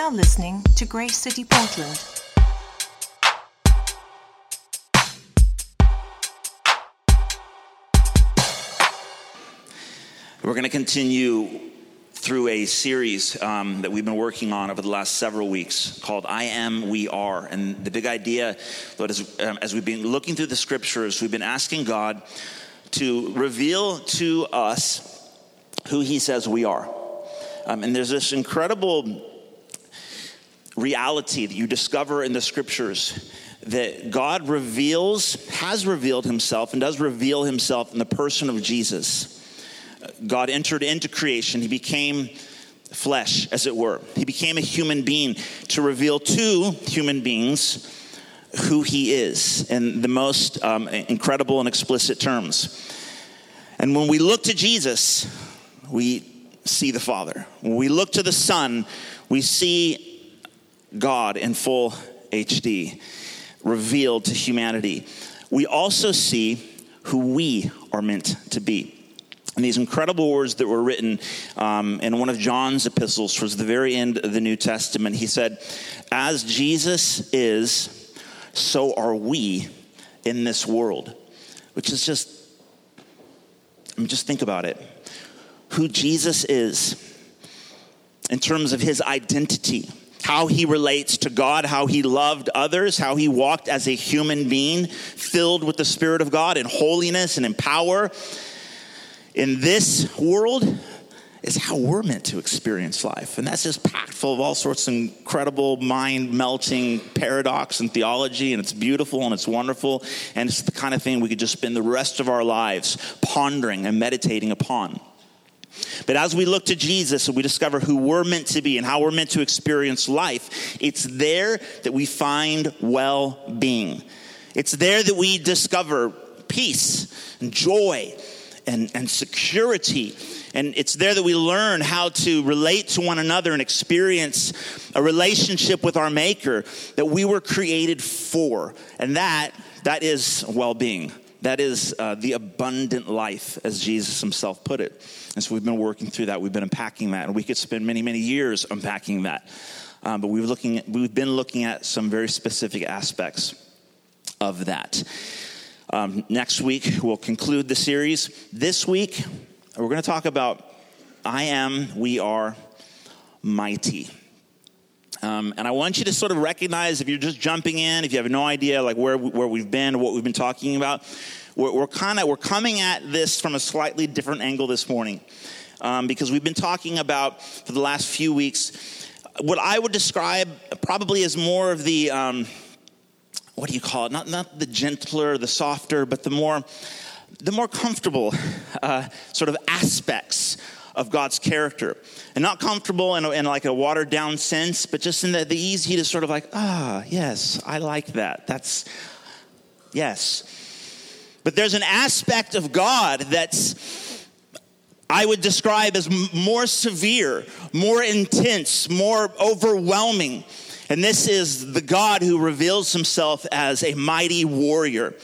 now listening to Grace City Portland. We're going to continue through a series um, that we've been working on over the last several weeks called I Am, We Are. And the big idea, Lord, is um, as we've been looking through the scriptures, we've been asking God to reveal to us who He says we are. Um, and there's this incredible reality that you discover in the scriptures that God reveals, has revealed himself, and does reveal himself in the person of Jesus. God entered into creation, he became flesh, as it were. He became a human being to reveal to human beings who he is in the most um, incredible and explicit terms. And when we look to Jesus, we see the Father. When we look to the Son, we see God in full HD revealed to humanity. We also see who we are meant to be. And these incredible words that were written um, in one of John's epistles towards the very end of the New Testament, he said, As Jesus is, so are we in this world. Which is just, I mean, just think about it. Who Jesus is in terms of his identity, how he relates to God, how he loved others, how he walked as a human being filled with the Spirit of God in holiness and in power in this world is how we're meant to experience life. And that's just packed full of all sorts of incredible, mind melting paradox and theology. And it's beautiful and it's wonderful. And it's the kind of thing we could just spend the rest of our lives pondering and meditating upon. But as we look to Jesus and we discover who we're meant to be and how we're meant to experience life, it's there that we find well being. It's there that we discover peace and joy and, and security. And it's there that we learn how to relate to one another and experience a relationship with our Maker that we were created for. And that, that is well being. That is uh, the abundant life, as Jesus himself put it. And so we've been working through that. We've been unpacking that. And we could spend many, many years unpacking that. Um, but we've, looking at, we've been looking at some very specific aspects of that. Um, next week, we'll conclude the series. This week, we're going to talk about I am, we are mighty. Um, and I want you to sort of recognize if you're just jumping in, if you have no idea like where, where we've been, what we've been talking about, we're, we're kind of we're coming at this from a slightly different angle this morning, um, because we've been talking about for the last few weeks what I would describe probably as more of the um, what do you call it? Not, not the gentler, the softer, but the more, the more comfortable uh, sort of aspects of God's character. And not comfortable in, in like a watered down sense, but just in the, the easy to sort of like, ah, yes, I like that. That's, yes. But there's an aspect of God that's, I would describe as more severe, more intense, more overwhelming. And this is the God who reveals himself as a mighty warrior.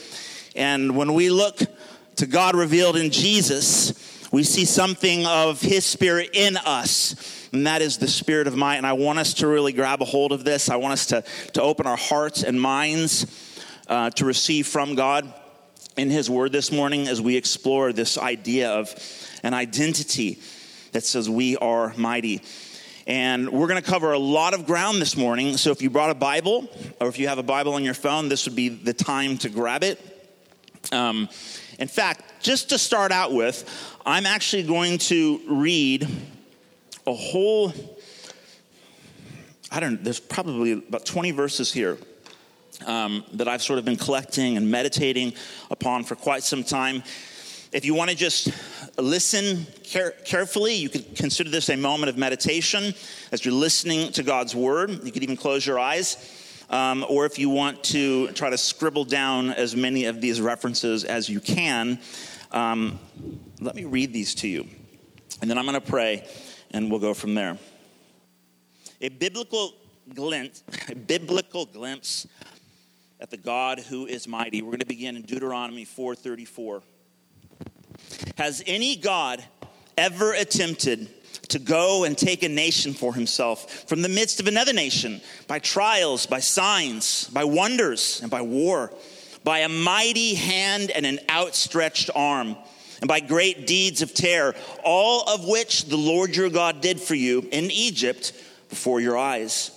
And when we look to God revealed in Jesus, we see something of his spirit in us. And that is the spirit of might. And I want us to really grab a hold of this. I want us to, to open our hearts and minds uh, to receive from God in his word this morning as we explore this idea of an identity that says we are mighty. And we're going to cover a lot of ground this morning. So if you brought a Bible or if you have a Bible on your phone, this would be the time to grab it. Um, in fact, just to start out with, I'm actually going to read a whole, I don't there's probably about 20 verses here. Um, that I've sort of been collecting and meditating upon for quite some time. If you want to just listen care- carefully. You could consider this a moment of meditation as you're listening to God's word. You could even close your eyes. Um, or if you want to try to scribble down as many of these references as you can, um, let me read these to you. And then I'm going to pray, and we'll go from there. A biblical glimpse, a biblical glimpse at the God who is mighty. We're going to begin in Deuteronomy 434. Has any God ever attempted to go and take a nation for himself from the midst of another nation by trials, by signs, by wonders, and by war, by a mighty hand and an outstretched arm, and by great deeds of terror, all of which the Lord your God did for you in Egypt before your eyes.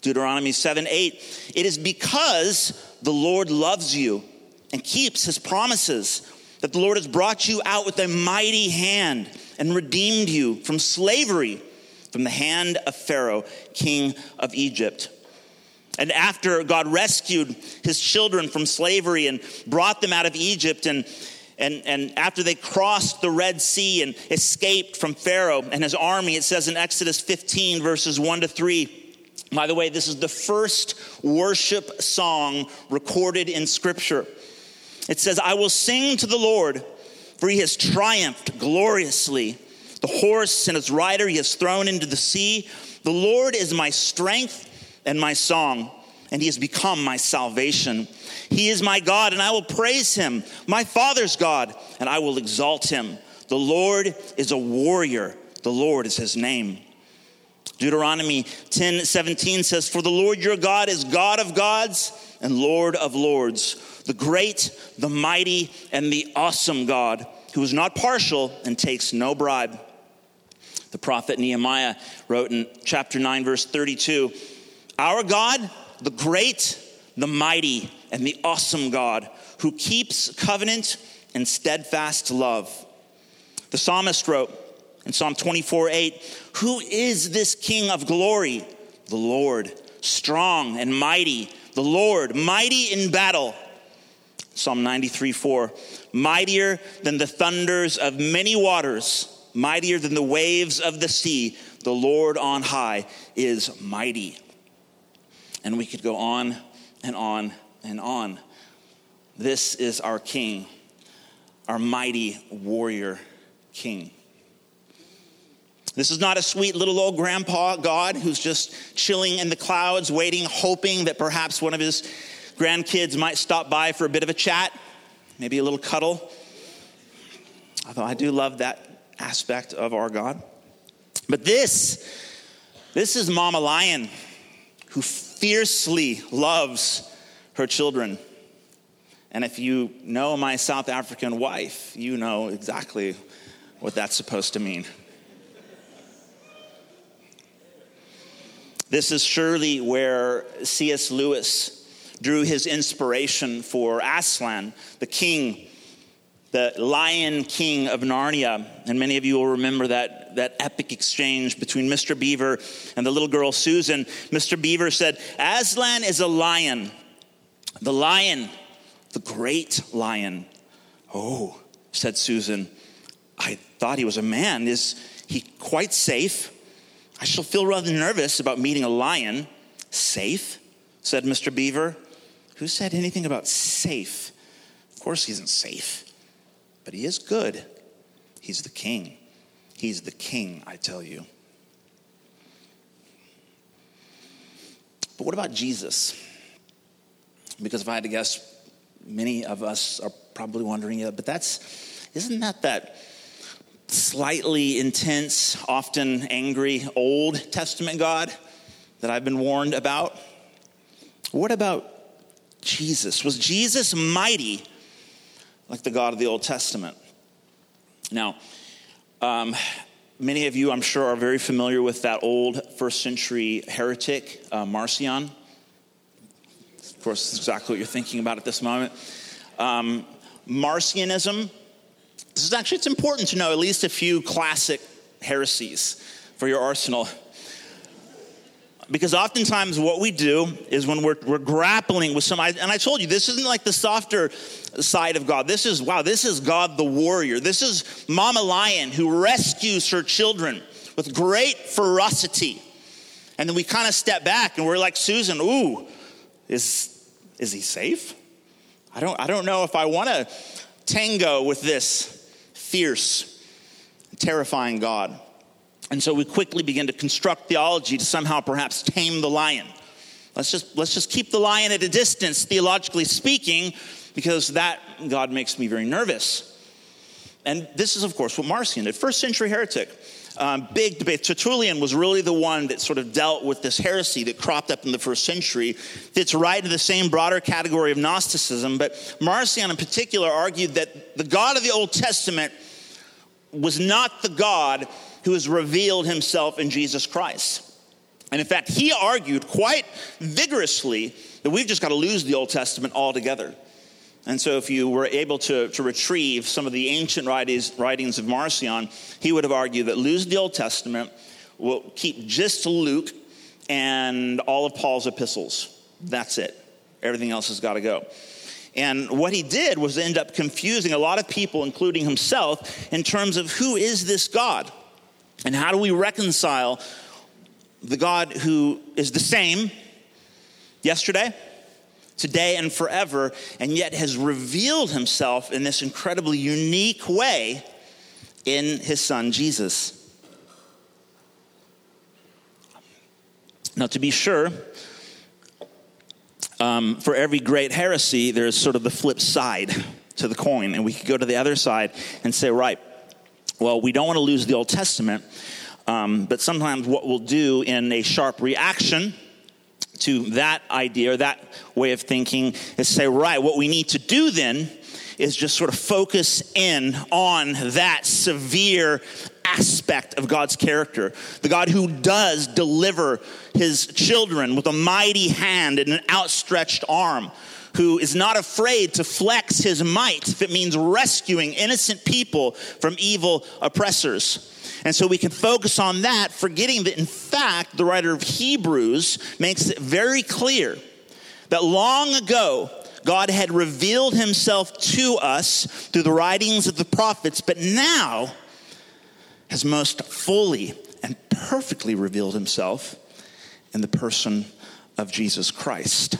Deuteronomy 7 8. It is because the Lord loves you and keeps his promises that the Lord has brought you out with a mighty hand and redeemed you from slavery, from the hand of Pharaoh, king of Egypt. And after God rescued his children from slavery and brought them out of Egypt, and, and, and after they crossed the Red Sea and escaped from Pharaoh and his army, it says in Exodus 15, verses 1 to 3. By the way, this is the first worship song recorded in Scripture. It says, I will sing to the Lord, for he has triumphed gloriously. The horse and its rider he has thrown into the sea. The Lord is my strength and my song, and he has become my salvation. He is my God, and I will praise him, my Father's God, and I will exalt him. The Lord is a warrior, the Lord is his name. Deuteronomy 10 17 says, For the Lord your God is God of gods and Lord of lords the great, the mighty, and the awesome God who is not partial and takes no bribe. The prophet Nehemiah wrote in chapter 9, verse 32 Our God, the great, the mighty, and the awesome God who keeps covenant and steadfast love. The psalmist wrote in Psalm 24, 8 Who is this King of glory? The Lord, strong and mighty, the Lord, mighty in battle. Psalm 93 4. Mightier than the thunders of many waters, mightier than the waves of the sea, the Lord on high is mighty. And we could go on and on and on. This is our King, our mighty warrior King. This is not a sweet little old grandpa God who's just chilling in the clouds, waiting, hoping that perhaps one of his grandkids might stop by for a bit of a chat, maybe a little cuddle. Although I do love that aspect of our God. But this, this is Mama Lion who fiercely loves her children. And if you know my South African wife, you know exactly what that's supposed to mean. This is surely where C.S. Lewis drew his inspiration for Aslan, the king, the lion king of Narnia. And many of you will remember that, that epic exchange between Mr. Beaver and the little girl Susan. Mr. Beaver said, Aslan is a lion, the lion, the great lion. Oh, said Susan, I thought he was a man. Is he quite safe? I shall feel rather nervous about meeting a lion. Safe? said Mr. Beaver. Who said anything about safe? Of course, he isn't safe, but he is good. He's the king. He's the king, I tell you. But what about Jesus? Because if I had to guess, many of us are probably wondering, yeah, but that's, isn't that that slightly intense, often angry Old Testament God that I've been warned about? What about Jesus? Was Jesus mighty like the God of the Old Testament? Now, um, many of you, I'm sure, are very familiar with that old first century heretic, uh, Marcion. Of course, exactly what you're thinking about at this moment. Um, Marcionism, this is actually, it's important to know at least a few classic heresies for your arsenal because oftentimes what we do is when we're, we're grappling with some, and I told you, this isn't like the softer side of God. This is, wow, this is God the warrior. This is Mama Lion who rescues her children with great ferocity. And then we kind of step back and we're like, Susan, ooh, is, is he safe? I don't, I don't know if I want to tango with this fierce, terrifying God. And so we quickly begin to construct theology to somehow perhaps tame the lion. Let's just, let's just keep the lion at a distance, theologically speaking, because that, God, makes me very nervous. And this is, of course, what Marcion did. First century heretic. Um, big debate. Tertullian was really the one that sort of dealt with this heresy that cropped up in the first century. Fits right into the same broader category of Gnosticism, but Marcion in particular argued that the God of the Old Testament was not the God who has revealed himself in Jesus Christ. And in fact, he argued quite vigorously that we've just got to lose the Old Testament altogether. And so, if you were able to, to retrieve some of the ancient writings, writings of Marcion, he would have argued that lose the Old Testament, we'll keep just Luke and all of Paul's epistles. That's it. Everything else has got to go. And what he did was end up confusing a lot of people, including himself, in terms of who is this God? And how do we reconcile the God who is the same yesterday, today, and forever, and yet has revealed himself in this incredibly unique way in his son Jesus? Now, to be sure, um, for every great heresy, there's sort of the flip side to the coin. And we could go to the other side and say, right, well, we don't want to lose the Old Testament, um, but sometimes what we'll do in a sharp reaction to that idea or that way of thinking is say, right, what we need to do then is just sort of focus in on that severe aspect of God's character. The God who does deliver his children with a mighty hand and an outstretched arm, who is not afraid to flex his might if it means rescuing innocent people from evil oppressors. And so we can focus on that, forgetting that, in fact, the writer of Hebrews makes it very clear that long ago, God had revealed himself to us through the writings of the prophets, but now has most fully and perfectly revealed himself in the person of Jesus Christ.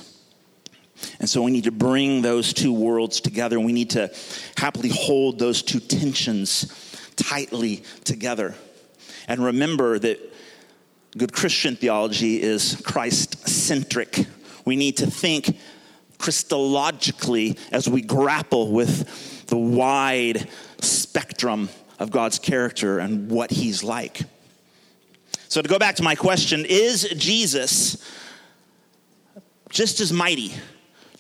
And so we need to bring those two worlds together. We need to happily hold those two tensions tightly together. And remember that good Christian theology is Christ centric. We need to think Christologically as we grapple with the wide spectrum of God's character and what he's like. So, to go back to my question, is Jesus just as mighty,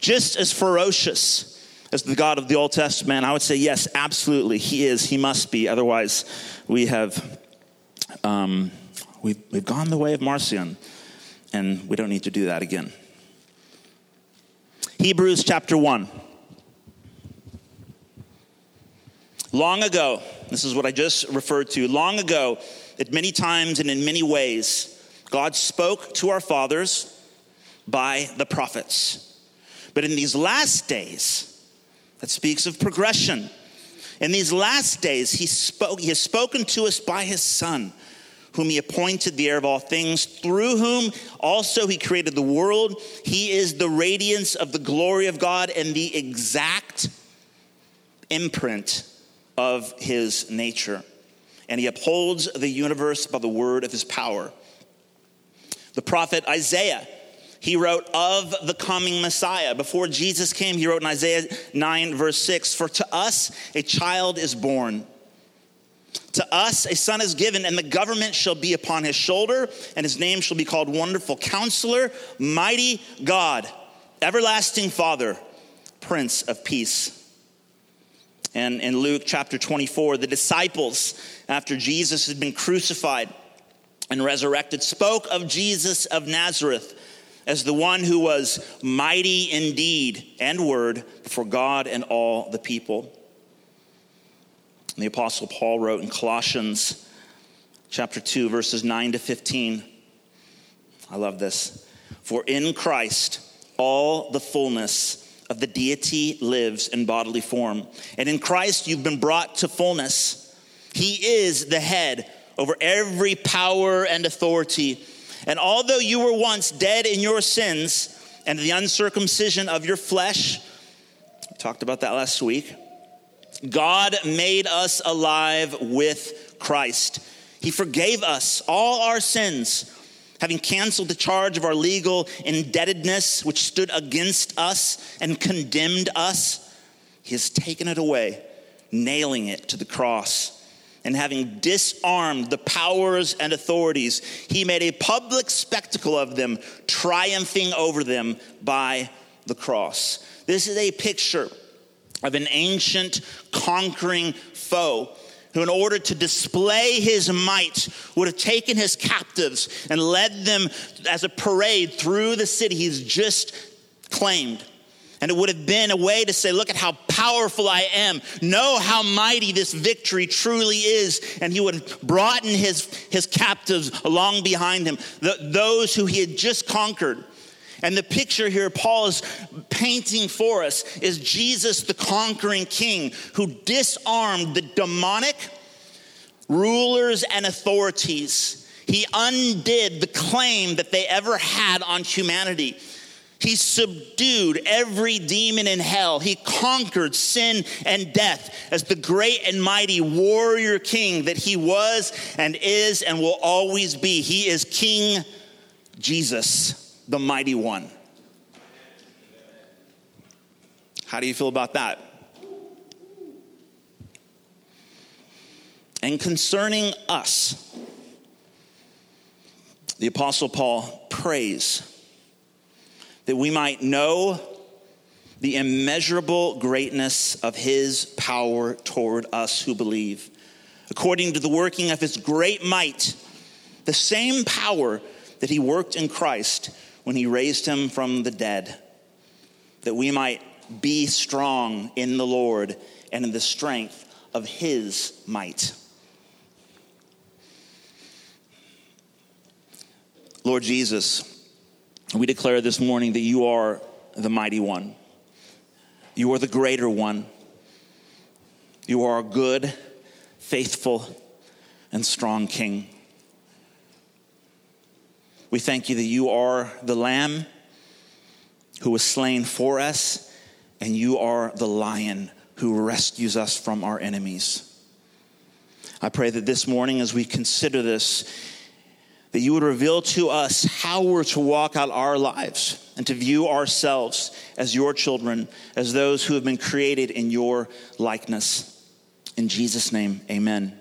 just as ferocious as the God of the Old Testament? I would say yes, absolutely. He is. He must be. Otherwise, we have um, we've, we've gone the way of Marcion, and we don't need to do that again. Hebrews chapter 1. Long ago, this is what I just referred to. Long ago, at many times and in many ways, God spoke to our fathers by the prophets. But in these last days, that speaks of progression. In these last days, he, spoke, he has spoken to us by his Son whom he appointed the heir of all things, through whom also he created the world. He is the radiance of the glory of God and the exact imprint of his nature. And he upholds the universe by the word of his power. The prophet Isaiah, he wrote of the coming Messiah. Before Jesus came, he wrote in Isaiah 9, verse 6 For to us a child is born to us a son is given, and the government shall be upon his shoulder, and his name shall be called Wonderful Counselor, Mighty God, Everlasting Father, Prince of Peace. And in Luke chapter 24, the disciples, after Jesus had been crucified and resurrected, spoke of Jesus of Nazareth as the one who was mighty in deed and word before God and all the people. The Apostle Paul wrote in Colossians chapter 2, verses 9 to 15. I love this. For in Christ, all the fullness of the deity lives in bodily form. And in Christ, you've been brought to fullness. He is the head over every power and authority. And although you were once dead in your sins and the uncircumcision of your flesh, we talked about that last week God made us alive with Christ. He forgave us all our sins, having canceled the charge of our legal indebtedness, which stood against us and condemned us. He has taken it away, nailing it to the cross. And having disarmed the powers and authorities, he made a public spectacle of them, triumphing over them by the cross. This is a picture of an ancient conquering foe who, in order to display his might, would have taken his captives and led them as a parade through the city he's just claimed. And it would have been a way to say, Look at how powerful I am. Know how mighty this victory truly is. And he would have brought in his, his captives along behind him, the, those who he had just conquered. And the picture here Paul is painting for us is Jesus, the conquering king, who disarmed the demonic rulers and authorities. He undid the claim that they ever had on humanity. He subdued every demon in hell. He conquered sin and death as the great and mighty warrior king that he was and is and will always be. He is King Jesus, the mighty one. How do you feel about that? And concerning us, the Apostle Paul prays that we might know the immeasurable greatness of his power toward us who believe, according to the working of his great might, the same power that he worked in Christ when he raised him from the dead, that we might be strong in the Lord and in the strength of his might. Lord Jesus, we declare this morning that you are the mighty one. You are the greater one. You are a good, faithful, and strong king. We thank you that you are the lamb who was slain for us, and you are the lion who rescues us from our enemies. I pray that this morning, as we consider this, that you would reveal to us how we're to walk out our lives and to view ourselves as your children, as those who have been created in your likeness. In Jesus' name, amen.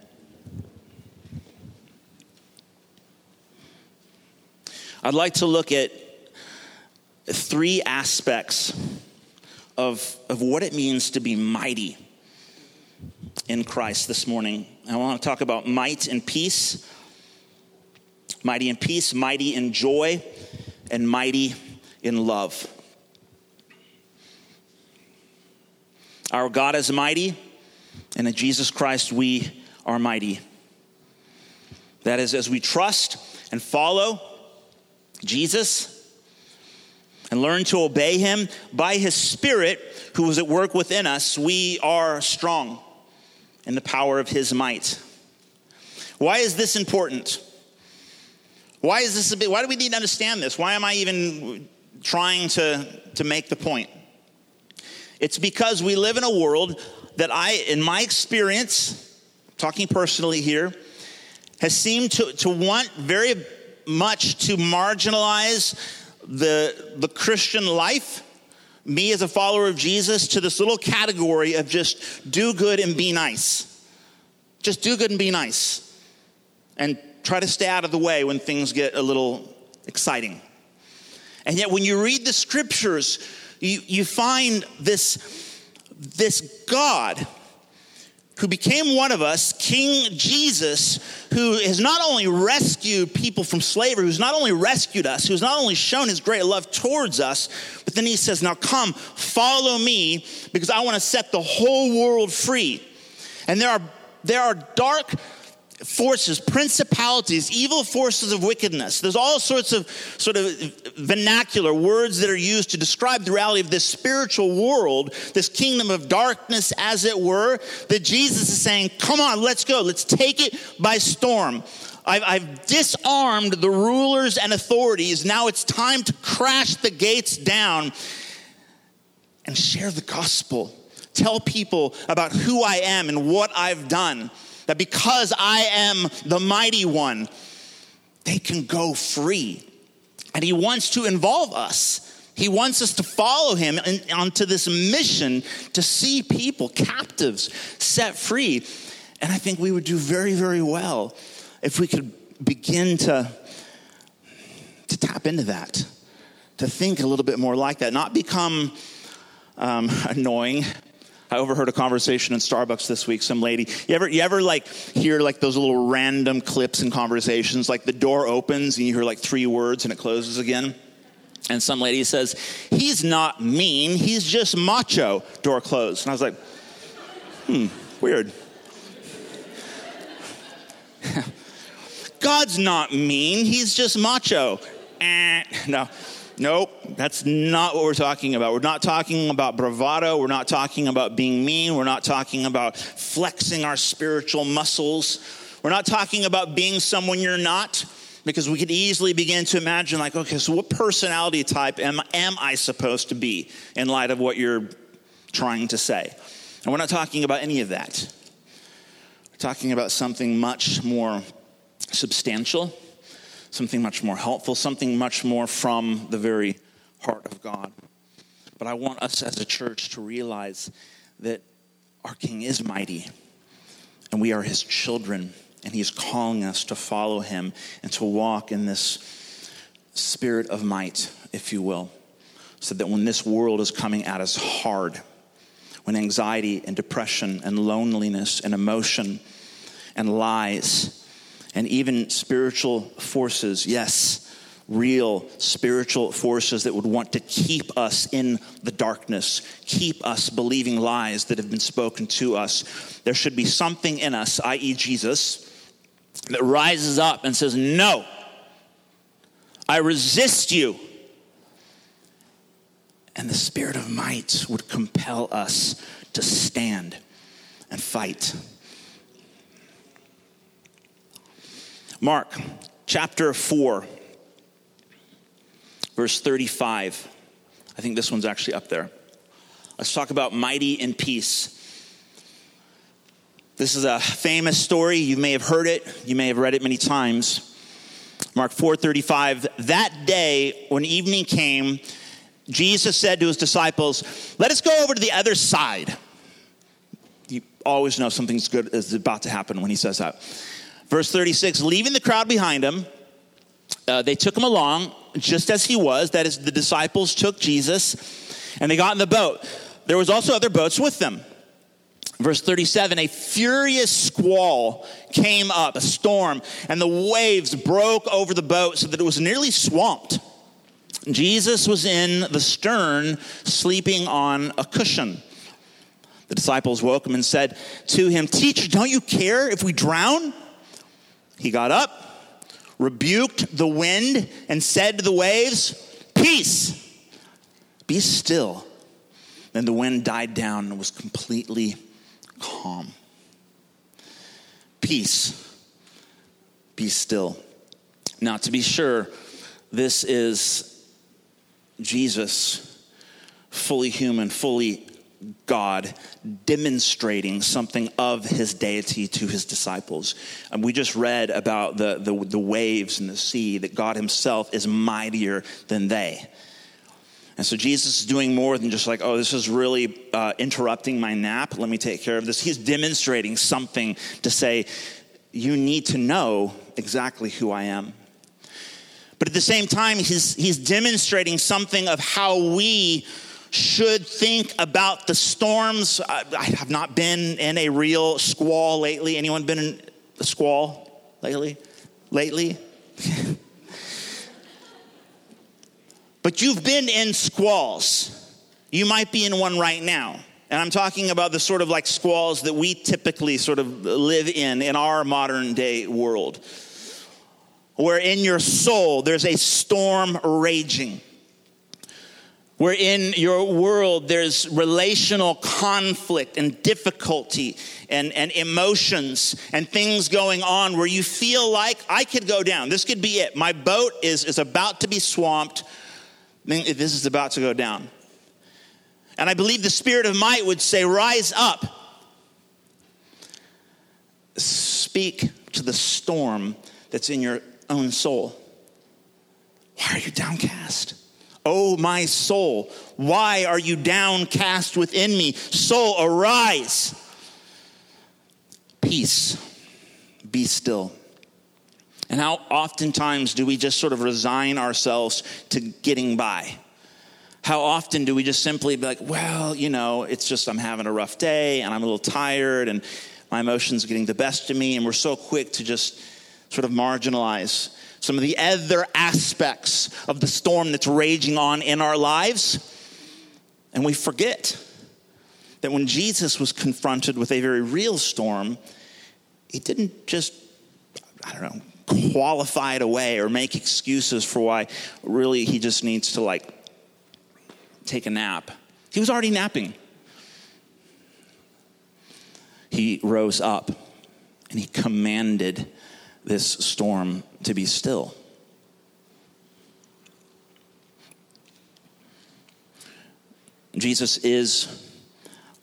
I'd like to look at three aspects of, of what it means to be mighty in Christ this morning. I want to talk about might and peace mighty in peace, mighty in joy, and mighty in love. Our God is mighty, and in Jesus Christ we are mighty. That is, as we trust and follow Jesus and learn to obey him by his Spirit who is at work within us, we are strong in the power of his might. Why is this important? Why is this a bit, why do we need to understand this? Why am I even trying to, to make the point? It's because we live in a world that I, in my experience, talking personally here, has seemed to, to want very much to marginalize the, the Christian life, me as a follower of Jesus, to this little category of just do good and be nice. Just do good and be nice. And try to stay out of the way when things get a little exciting. And yet, when you read the scriptures, you, you find this, this God who became one of us, King Jesus, who has not only rescued people from slavery, who's not only rescued us, who's not only shown his great love towards us, but then he says, Now come, follow me, because I want to set the whole world free. And there are, there are dark forces, principalities, evil forces of wickedness. There's all sorts of sort of vernacular words that are used to describe the reality of this spiritual world, this kingdom of darkness, as it were, that Jesus is saying, Come on, let's go, let's take it by storm. I've, I've disarmed the rulers and authorities. Now it's time to crash the gates down and share the gospel. Tell people about who I am and what I've done that because I am the mighty one, they can go free. And he wants to involve us. He wants us to follow him onto this mission to see people, captives, set free. And I think we would do very, very well if we could begin to, to tap into that, to think a little bit more like that, not become um, annoying. I overheard a conversation in Starbucks this week. Some lady, you ever, you ever like hear like those little random clips in conversations? Like the door opens and you hear like three words and it closes again. And some lady says, "He's not mean. He's just macho." Door closed, and I was like, "Hmm, weird." God's not mean. He's just macho. Eh, no. Nope, that's not what we're talking about. We're not talking about bravado. We're not talking about being mean. We're not talking about flexing our spiritual muscles. We're not talking about being someone you're not, because we could easily begin to imagine, like, okay, so what personality type am, am I supposed to be in light of what you're trying to say? And we're not talking about any of that. We're talking about something much more substantial something much more helpful, something much more from the very heart of God. But I want us as a church to realize that our King is mighty and we are his children, and he's calling us to follow him and to walk in this spirit of might, if you will, so that when this world is coming at us hard, when anxiety and depression and loneliness and emotion and lies and even spiritual forces, yes, real spiritual forces that would want to keep us in the darkness, keep us believing lies that have been spoken to us. There should be something in us, i.e., Jesus, that rises up and says, No, I resist you. And the spirit of might would compel us to stand and fight. Mark chapter 4, verse 35. I think this one's actually up there. Let's talk about mighty in peace. This is a famous story. You may have heard it, you may have read it many times. Mark 4:35 That day when evening came Jesus said to his disciples, "Let us go over to the other side." You always know something's good is about to happen when he says that. Verse 36 leaving the crowd behind him, uh, they took him along just as he was. That is, the disciples took Jesus and they got in the boat. There was also other boats with them. Verse 37 a furious squall came up, a storm, and the waves broke over the boat so that it was nearly swamped. Jesus was in the stern, sleeping on a cushion. The disciples woke him and said to him, Teacher, don't you care if we drown? He got up, rebuked the wind, and said to the waves, Peace, be still. Then the wind died down and was completely calm. Peace, be still. Now, to be sure, this is Jesus, fully human, fully God demonstrating something of his deity to his disciples. And we just read about the, the, the, waves and the sea, that God himself is mightier than they. And so Jesus is doing more than just like, oh, this is really uh, interrupting my nap. Let me take care of this. He's demonstrating something to say, you need to know exactly who I am. But at the same time, he's, he's demonstrating something of how we should think about the storms. I, I have not been in a real squall lately. Anyone been in a squall lately? Lately? but you've been in squalls. You might be in one right now. And I'm talking about the sort of like squalls that we typically sort of live in in our modern day world. Where in your soul there's a storm raging where in your world there's relational conflict and difficulty and, and emotions and things going on where you feel like I could go down. This could be it. My boat is, is about to be swamped. This is about to go down. And I believe the spirit of might would say, Rise up. Speak to the storm that's in your own soul. Why are you downcast? O my soul, why are you downcast within me? Soul, arise. Peace, be still. And how oftentimes do we just sort of resign ourselves to getting by? How often do we just simply be like, well, you know, it's just I'm having a rough day and I'm a little tired and my emotions are getting the best of me, and we're so quick to just sort of marginalize some of the other aspects of the storm that's raging on in our lives. And we forget that when Jesus was confronted with a very real storm, he didn't just, I don't know, qualify it away or make excuses for why really he just needs to like take a nap. He was already napping. He rose up and he commanded this storm to be still. Jesus is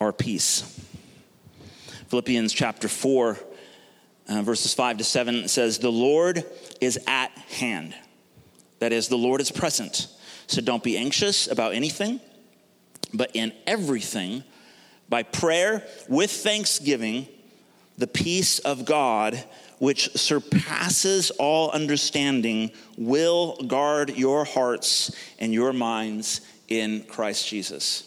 our peace. Philippians chapter 4, uh, verses 5 to 7 says, The Lord is at hand. That is, the Lord is present. So don't be anxious about anything, but in everything, by prayer with thanksgiving, the peace of God which surpasses all understanding, will guard your hearts and your minds in Christ Jesus.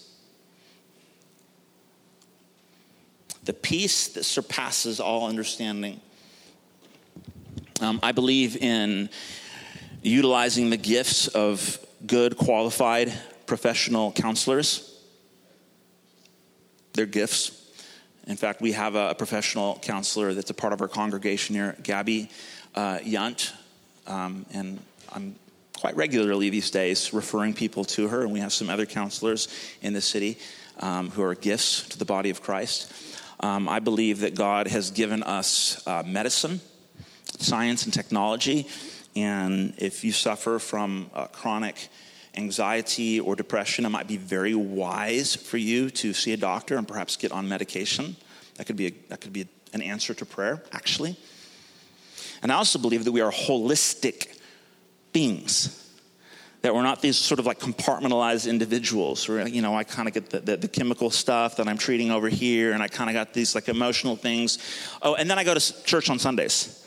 The peace that surpasses all understanding. Um, I believe in utilizing the gifts of good, qualified, professional counselors. Their gifts in fact, we have a, professional counselor that's a part of our congregation here, Gabby uh, Yunt, um, and I'm quite regularly these days referring people to her, and we have some other counselors in the city um, who are gifts to the body of Christ. Um, I believe that God has given us uh, medicine, science, and technology, and if you suffer from uh, chronic anxiety or depression, it might be very wise for you to see a doctor and perhaps get on medication. That could be, a, that could be an answer to prayer, actually. And I also believe that we are holistic beings. That we're not these sort of like compartmentalized individuals. Where, you know, I kind of get the, the, the, chemical stuff that I'm treating over here, and I kind of got these like emotional things. Oh, and then I go to church on Sundays.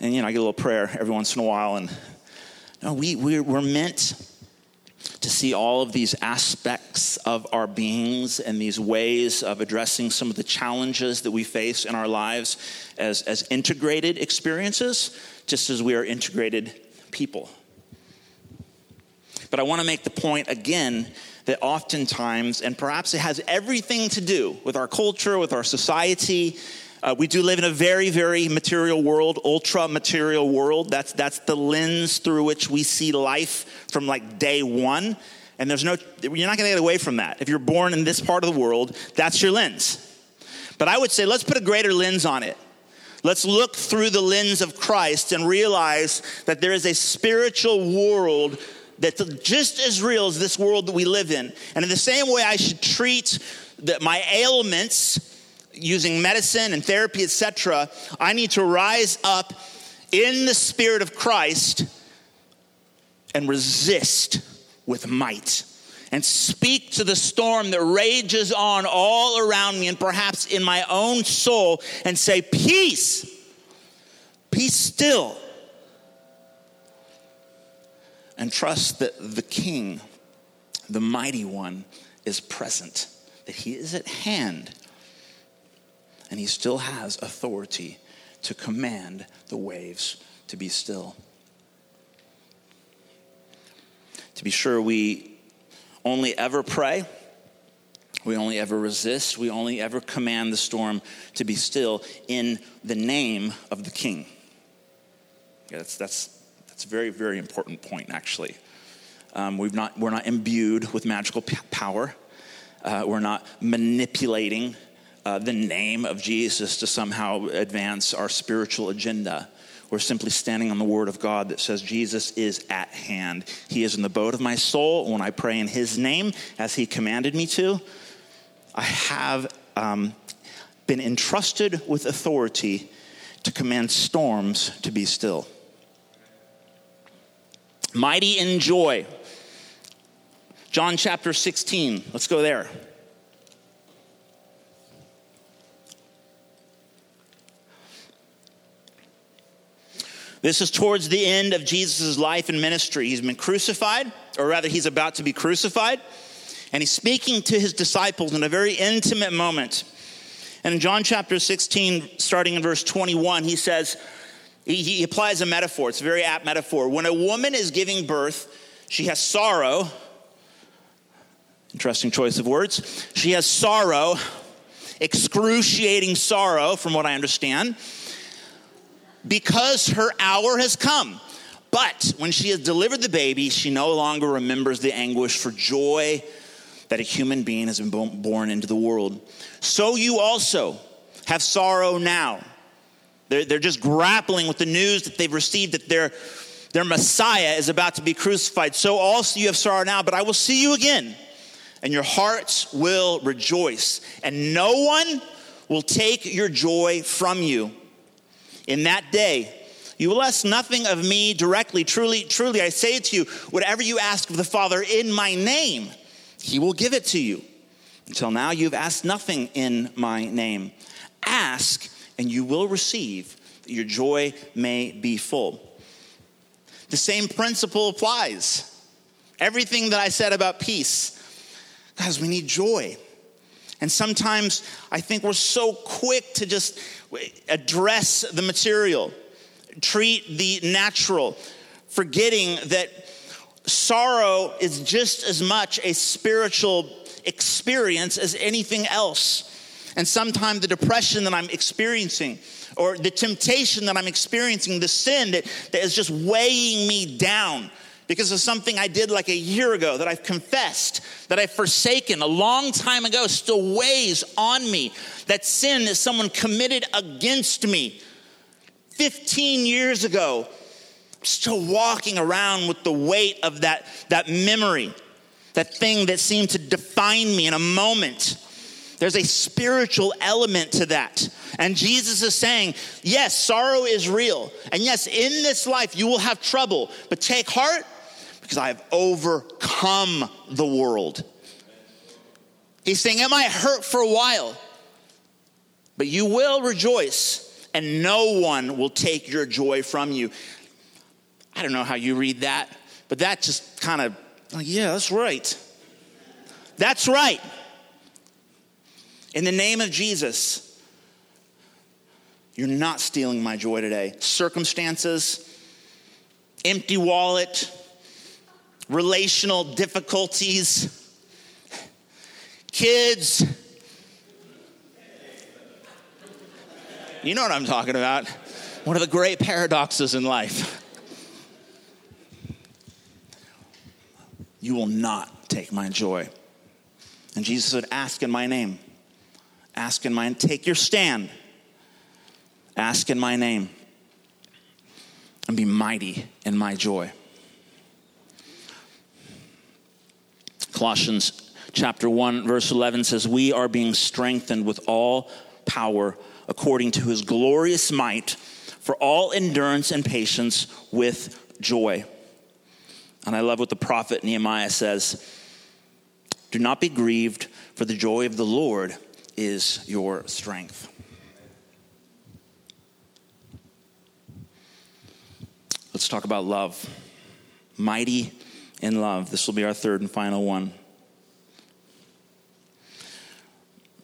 And, you know, I get a little prayer every once in a while. And no, we, we're, we're meant to see all of these aspects of our beings and these ways of addressing some of the challenges that we face in our lives as, as integrated experiences, just as we are integrated people. But I want to make the point again that oftentimes, and perhaps it has everything to do with our culture, with our society, uh, we do live in a very, very material world, ultra material world. That's, that's the lens through which we see life from like day one. And there's no, you're not going to get away from that. If you're born in this part of the world, that's your lens. But I would say let's put a greater lens on it. Let's look through the lens of Christ and realize that there is a spiritual world that's just as real as this world that we live in. And in the same way, I should treat the, my ailments using medicine and therapy, etc., I need to rise up in the Spirit of Christ and resist with might and speak to the storm that rages on all around me and perhaps in my own soul and say, Peace, be still. And trust that the King, the mighty one, is present, that he is at hand and he still has authority to command the waves to be still. To be sure, we only ever pray, we only ever resist, we only ever command the storm to be still in the name of the king. Yeah, that's, that's, that's a very, very important point, actually. Um, we've not, we're not imbued with magical p- power. Uh, we're not manipulating uh, the name of Jesus to somehow advance our spiritual agenda. We're simply standing on the word of God that says Jesus is at hand. He is in the boat of my soul. When I pray in his name, as he commanded me to, I have um, been entrusted with authority to command storms to be still. Mighty in joy John chapter 16. Let's go there. This is towards the end of Jesus' life and ministry. He's been crucified, or rather, he's about to be crucified. And he's speaking to his disciples in a very intimate moment. And in John chapter 16, starting in verse 21, he says, he, he applies a metaphor. It's a very apt metaphor. When a woman is giving birth, she has sorrow. Interesting choice of words. She has sorrow, excruciating sorrow, from what I understand because her hour has come. But when she has delivered the baby, she no longer remembers the anguish for joy that a human being has been born into the world. So you also have sorrow now. They're, they're just grappling with the news that they've received that their, their Messiah is about to be crucified. So also you have sorrow now, but I will see you again, and your hearts will rejoice, and no one will take your joy from you. In that day, you will ask nothing of me directly. Truly, truly, I say to you, whatever you ask of the Father in my name, he will give it to you. Until now, you've asked nothing in my name. Ask, and you will receive, that your joy may be full. The same principle applies. Everything that I said about peace, guys, we need joy. And sometimes I think we're so quick to just address the material, treat the natural, forgetting that sorrow is just as much a spiritual experience as anything else. And sometimes the depression that I'm experiencing, or the temptation that I'm experiencing, the sin that, that is just weighing me down, because of something I did like a year ago that I've confessed, that I've forsaken a long time ago, still weighs on me. That sin that someone committed against me 15 years ago, still walking around with the weight of that, that memory, that thing that seemed to define me in a moment. There's a spiritual element to that. And Jesus is saying, yes, sorrow is real. And yes, in this life you will have trouble, but take heart because I have overcome the world. He's saying, It might hurt for a while, but you will rejoice, and no one will take your joy from you. I don't know how you read that, but that just kind of, like, yeah, that's right. That's right. In the name of Jesus, you're not stealing my joy today. Circumstances, empty wallet, relational difficulties, kids. You know what I'm talking about. One of the great paradoxes in life. You will not take my joy. And Jesus said, Ask in my name. Ask in my take your stand. Ask in my name. And be mighty in my joy. Colossians chapter 1 verse 11 says we are being strengthened with all power according to his glorious might for all endurance and patience with joy. And I love what the prophet Nehemiah says Do not be grieved, for the joy of the Lord is your strength. Let's talk about love. Mighty in love. This will be our third and final one.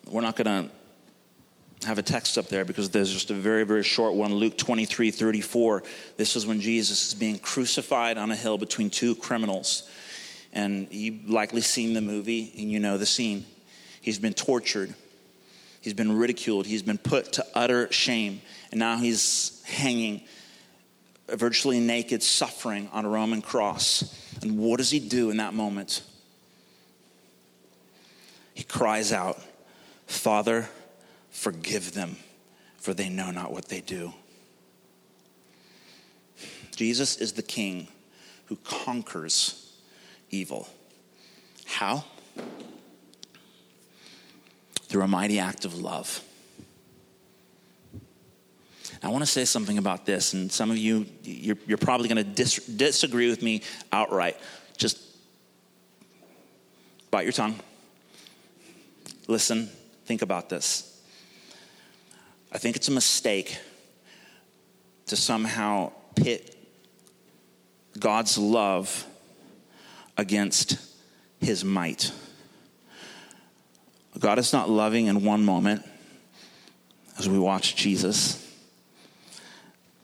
We're not going to have a text up there because there's just a very, very short one Luke 23 34. This is when Jesus is being crucified on a hill between two criminals. And you've likely seen the movie and you know the scene. He's been tortured, he's been ridiculed, he's been put to utter shame, and now he's hanging virtually naked, suffering on a Roman cross. And what does he do in that moment? He cries out, Father, forgive them, for they know not what they do. Jesus is the king who conquers evil. How? Through a mighty act of love. I want to say something about this, and some of you, you're, you're probably going to dis- disagree with me outright. Just Bite your tongue. Listen, think about this. I think it's a mistake to somehow pit God's love against his might. God is not loving in one moment as we watch Jesus,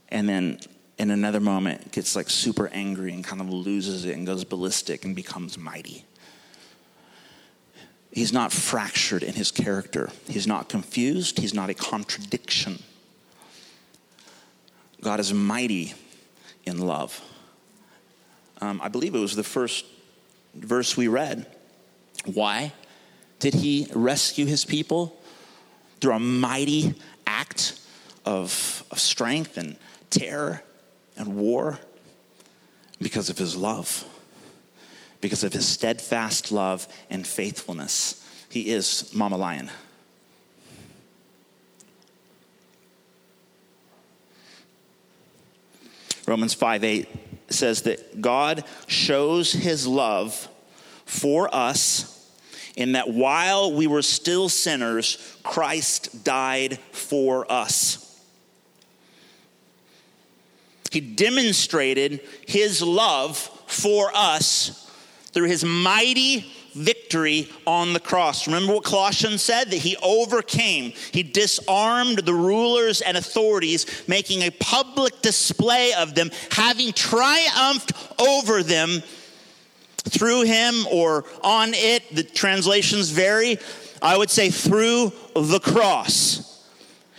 and then in another moment gets like super angry and kind of loses it and goes ballistic and becomes mighty. He's not fractured in his character. He's not confused. He's not a contradiction. God is mighty in love. Um, I believe it was the first verse we read. Why did he rescue his people? Through a mighty act of, of strength and terror and war? Because of his love because of his steadfast love and faithfulness. He is Mama Lion. Romans 5 8 says that God shows his love for us in that while we were still sinners, Christ died for us. He demonstrated his love for us through his mighty victory on the cross. Remember what Colossians said? That he overcame, he disarmed the rulers and authorities, making a public display of them, having triumphed over them through him or on it. The translations vary. I would say through the cross.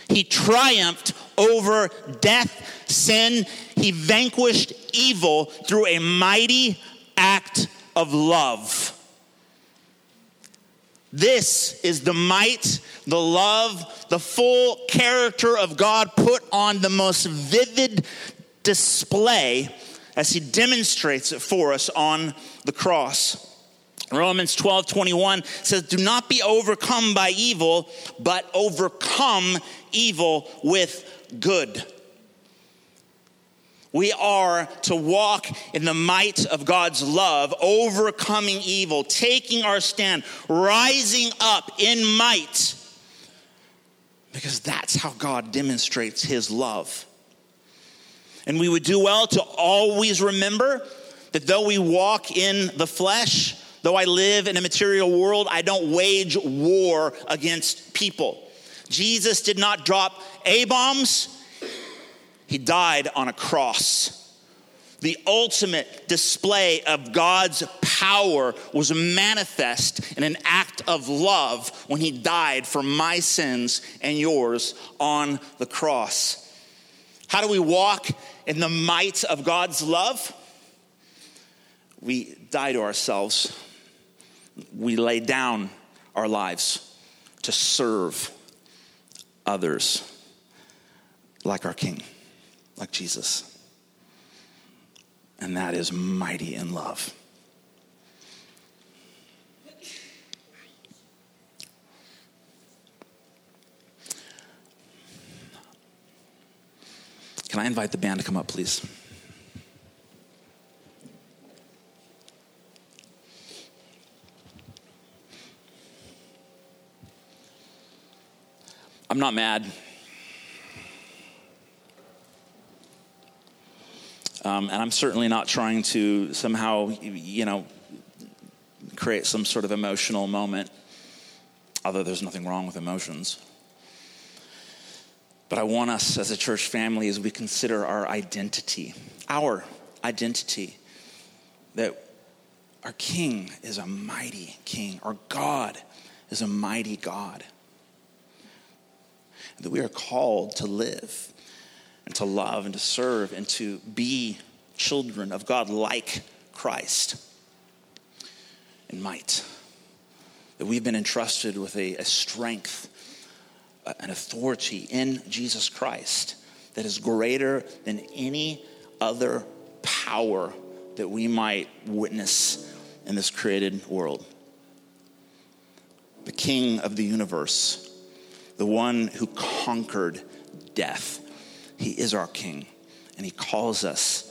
He triumphed over death, sin. He vanquished evil through a mighty act of love. This is the might, the love, the full character of God put on the most vivid display as he demonstrates it for us on the cross. Romans 12 21 says, Do not be overcome by evil, but overcome evil with good. We are to walk in the might of God's love, overcoming evil, taking our stand, rising up in might, because that's how God demonstrates his love. And we would do well to always remember that though we walk in the flesh, though I live in a material world, I don't wage war against people. Jesus did not drop A bombs he died on a cross. The ultimate display of God's power was manifest in an act of love when he died for my sins and yours on the cross. How do we walk in the might of God's love? We die to ourselves. We lay down our lives to serve others like our King like Jesus. And that is mighty in love. Can I invite the band to come up, please? I'm not mad. Um, and I'm certainly not trying to somehow, you know, create some sort of emotional moment, although there's nothing wrong with emotions. But I want us as a church family, as we consider our identity, our identity, that our King is a mighty King, our God is a mighty God, that we are called to live and to love and to serve and to be children of God like Christ in might. That we've been entrusted with a, a strength, an authority in Jesus Christ that is greater than any other power that we might witness in this created world. The King of the universe, the one who conquered death he is our King, and He calls us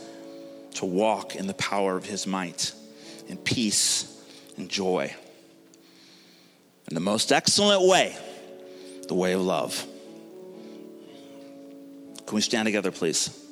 to walk in the power of His might, in peace and joy. in the most excellent way, the way of love. Can we stand together, please?